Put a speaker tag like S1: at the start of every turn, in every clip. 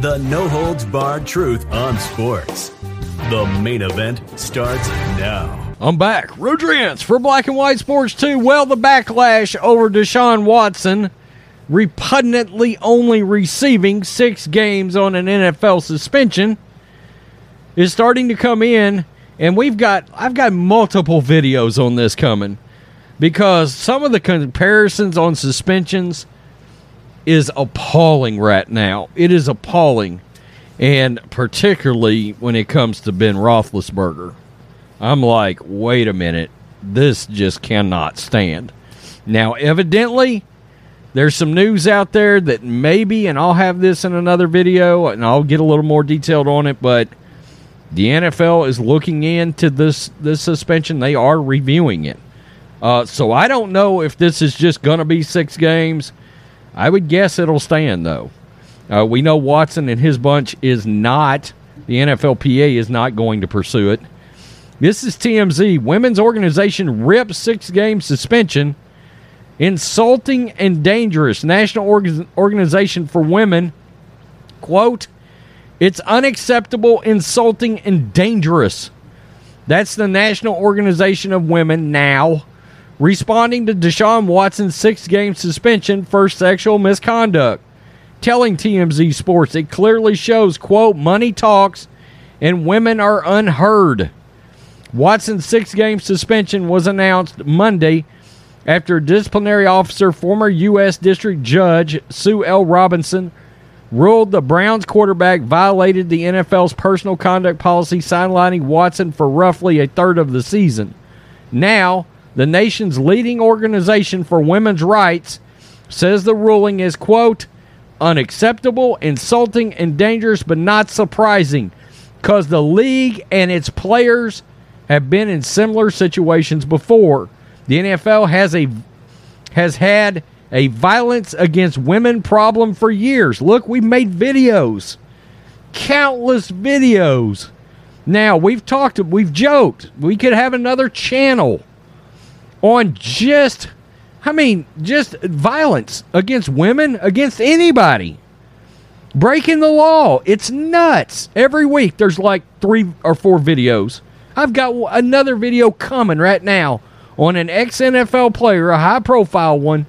S1: The no holds barred truth on sports. The main event starts now.
S2: I'm back. Rodriguez for Black and White Sports 2. Well, the backlash over Deshaun Watson repugnantly only receiving six games on an NFL suspension is starting to come in, and we've got I've got multiple videos on this coming because some of the comparisons on suspensions is appalling right now. It is appalling, and particularly when it comes to Ben Roethlisberger. I'm like, wait a minute, this just cannot stand. Now, evidently, there's some news out there that maybe, and I'll have this in another video, and I'll get a little more detailed on it, but the NFL is looking into this this suspension. They are reviewing it. Uh, so I don't know if this is just going to be six games I would guess it'll stand, though. Uh, we know Watson and his bunch is not, the NFLPA is not going to pursue it. This is TMZ. Women's organization rips six game suspension. Insulting and dangerous. National Org- Organization for Women. Quote, it's unacceptable, insulting, and dangerous. That's the National Organization of Women now responding to Deshaun Watson's six game suspension for sexual misconduct. Telling TMZ Sports it clearly shows, quote, money talks and women are unheard. Watson's six game suspension was announced Monday after disciplinary officer, former U.S. District Judge Sue L. Robinson, ruled the Browns quarterback violated the NFL's personal conduct policy, sidelining Watson for roughly a third of the season. Now, the nation's leading organization for women's rights, says the ruling is, quote, unacceptable, insulting, and dangerous, but not surprising because the league and its players have been in similar situations before. The NFL has a has had a violence against women problem for years. Look, we've made videos. Countless videos. Now, we've talked, we've joked. We could have another channel on just, I mean, just violence against women, against anybody. Breaking the law. It's nuts. Every week there's like three or four videos. I've got another video coming right now on an ex NFL player, a high profile one,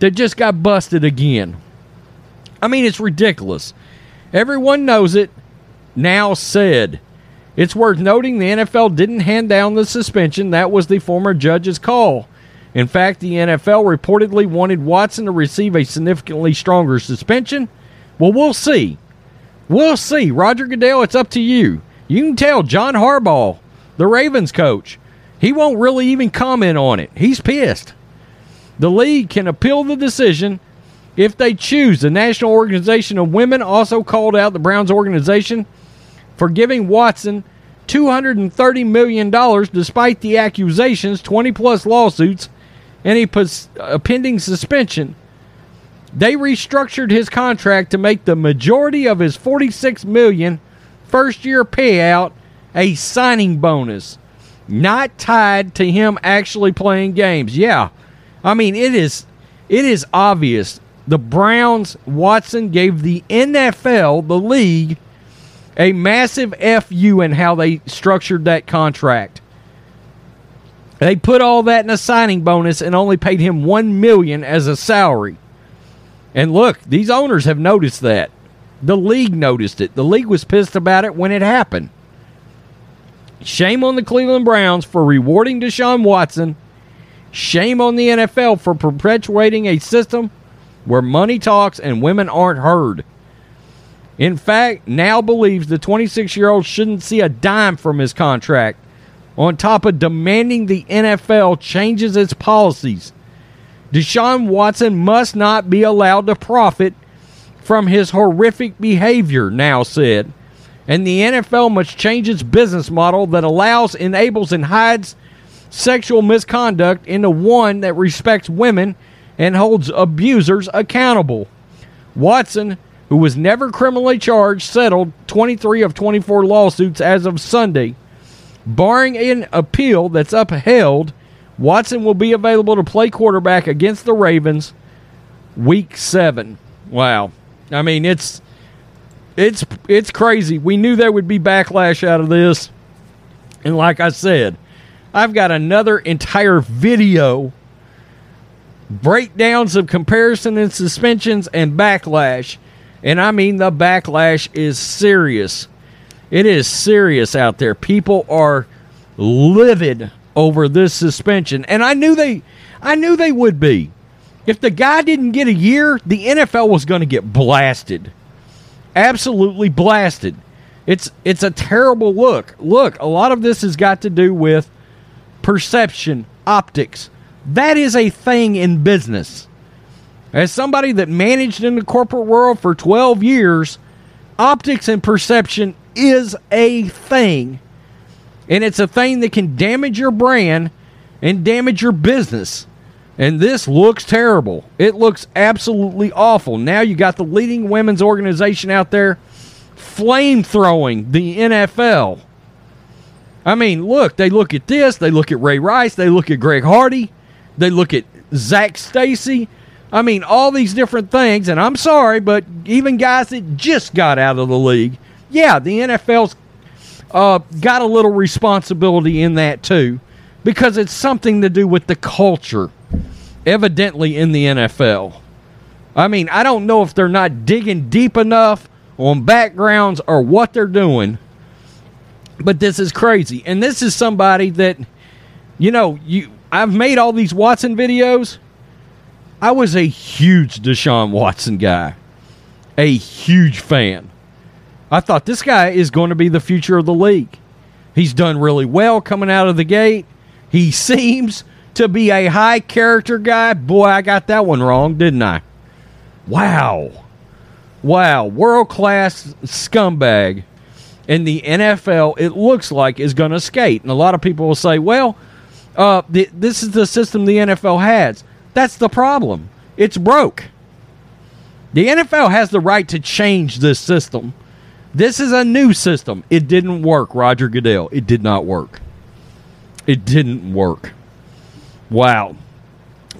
S2: that just got busted again. I mean, it's ridiculous. Everyone knows it. Now said. It's worth noting the NFL didn't hand down the suspension. That was the former judge's call. In fact, the NFL reportedly wanted Watson to receive a significantly stronger suspension. Well, we'll see. We'll see. Roger Goodell, it's up to you. You can tell John Harbaugh, the Ravens coach, he won't really even comment on it. He's pissed. The league can appeal the decision if they choose. The National Organization of Women also called out the Browns organization for giving Watson $230 million despite the accusations, 20 plus lawsuits, and a, pos- a pending suspension. They restructured his contract to make the majority of his $46 million first year payout a signing bonus, not tied to him actually playing games. Yeah. I mean, it is it is obvious the Browns Watson gave the NFL, the league, a massive FU in how they structured that contract. They put all that in a signing bonus and only paid him 1 million as a salary. And look, these owners have noticed that. The league noticed it. The league was pissed about it when it happened. Shame on the Cleveland Browns for rewarding Deshaun Watson. Shame on the NFL for perpetuating a system where money talks and women aren't heard. In fact, now believes the 26 year old shouldn't see a dime from his contract. on top of demanding the NFL changes its policies. Deshaun Watson must not be allowed to profit from his horrific behavior, now said. And the NFL must change its business model that allows, enables, and hides sexual misconduct into one that respects women and holds abusers accountable. Watson, who was never criminally charged, settled 23 of 24 lawsuits as of Sunday. Barring an appeal that's upheld, Watson will be available to play quarterback against the Ravens week 7. Wow. I mean, it's it's it's crazy. We knew there would be backlash out of this. And like I said, I've got another entire video breakdowns of comparison and suspensions and backlash. And I mean the backlash is serious. It is serious out there. People are livid over this suspension. And I knew they I knew they would be. If the guy didn't get a year, the NFL was going to get blasted. Absolutely blasted. It's it's a terrible look. Look, a lot of this has got to do with perception, optics. That is a thing in business. As somebody that managed in the corporate world for 12 years, optics and perception is a thing. And it's a thing that can damage your brand and damage your business. And this looks terrible. It looks absolutely awful. Now you got the leading women's organization out there flame throwing the NFL. I mean, look, they look at this, they look at Ray Rice, they look at Greg Hardy, they look at Zac Stacy. I mean, all these different things, and I'm sorry, but even guys that just got out of the league, yeah, the NFL's uh, got a little responsibility in that too, because it's something to do with the culture evidently in the NFL. I mean, I don't know if they're not digging deep enough on backgrounds or what they're doing, but this is crazy. And this is somebody that, you know, you I've made all these Watson videos. I was a huge Deshaun Watson guy, a huge fan. I thought this guy is going to be the future of the league. He's done really well coming out of the gate. He seems to be a high character guy. Boy, I got that one wrong, didn't I? Wow. Wow. World class scumbag. in the NFL, it looks like, is going to skate. And a lot of people will say, well, uh, the, this is the system the NFL has. That's the problem. It's broke. The NFL has the right to change this system. This is a new system. It didn't work, Roger Goodell. It did not work. It didn't work. Wow.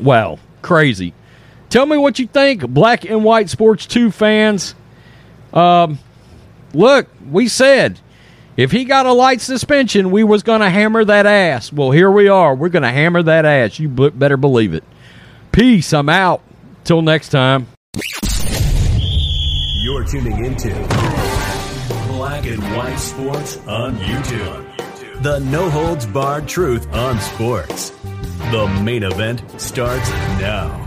S2: Wow. Crazy. Tell me what you think, Black and White Sports 2 fans. Um, look, we said if he got a light suspension, we was going to hammer that ass. Well, here we are. We're going to hammer that ass. You better believe it. Peace. I'm out. Till next time.
S1: You're tuning into Black and White Sports on YouTube. The no holds barred truth on sports. The main event starts now.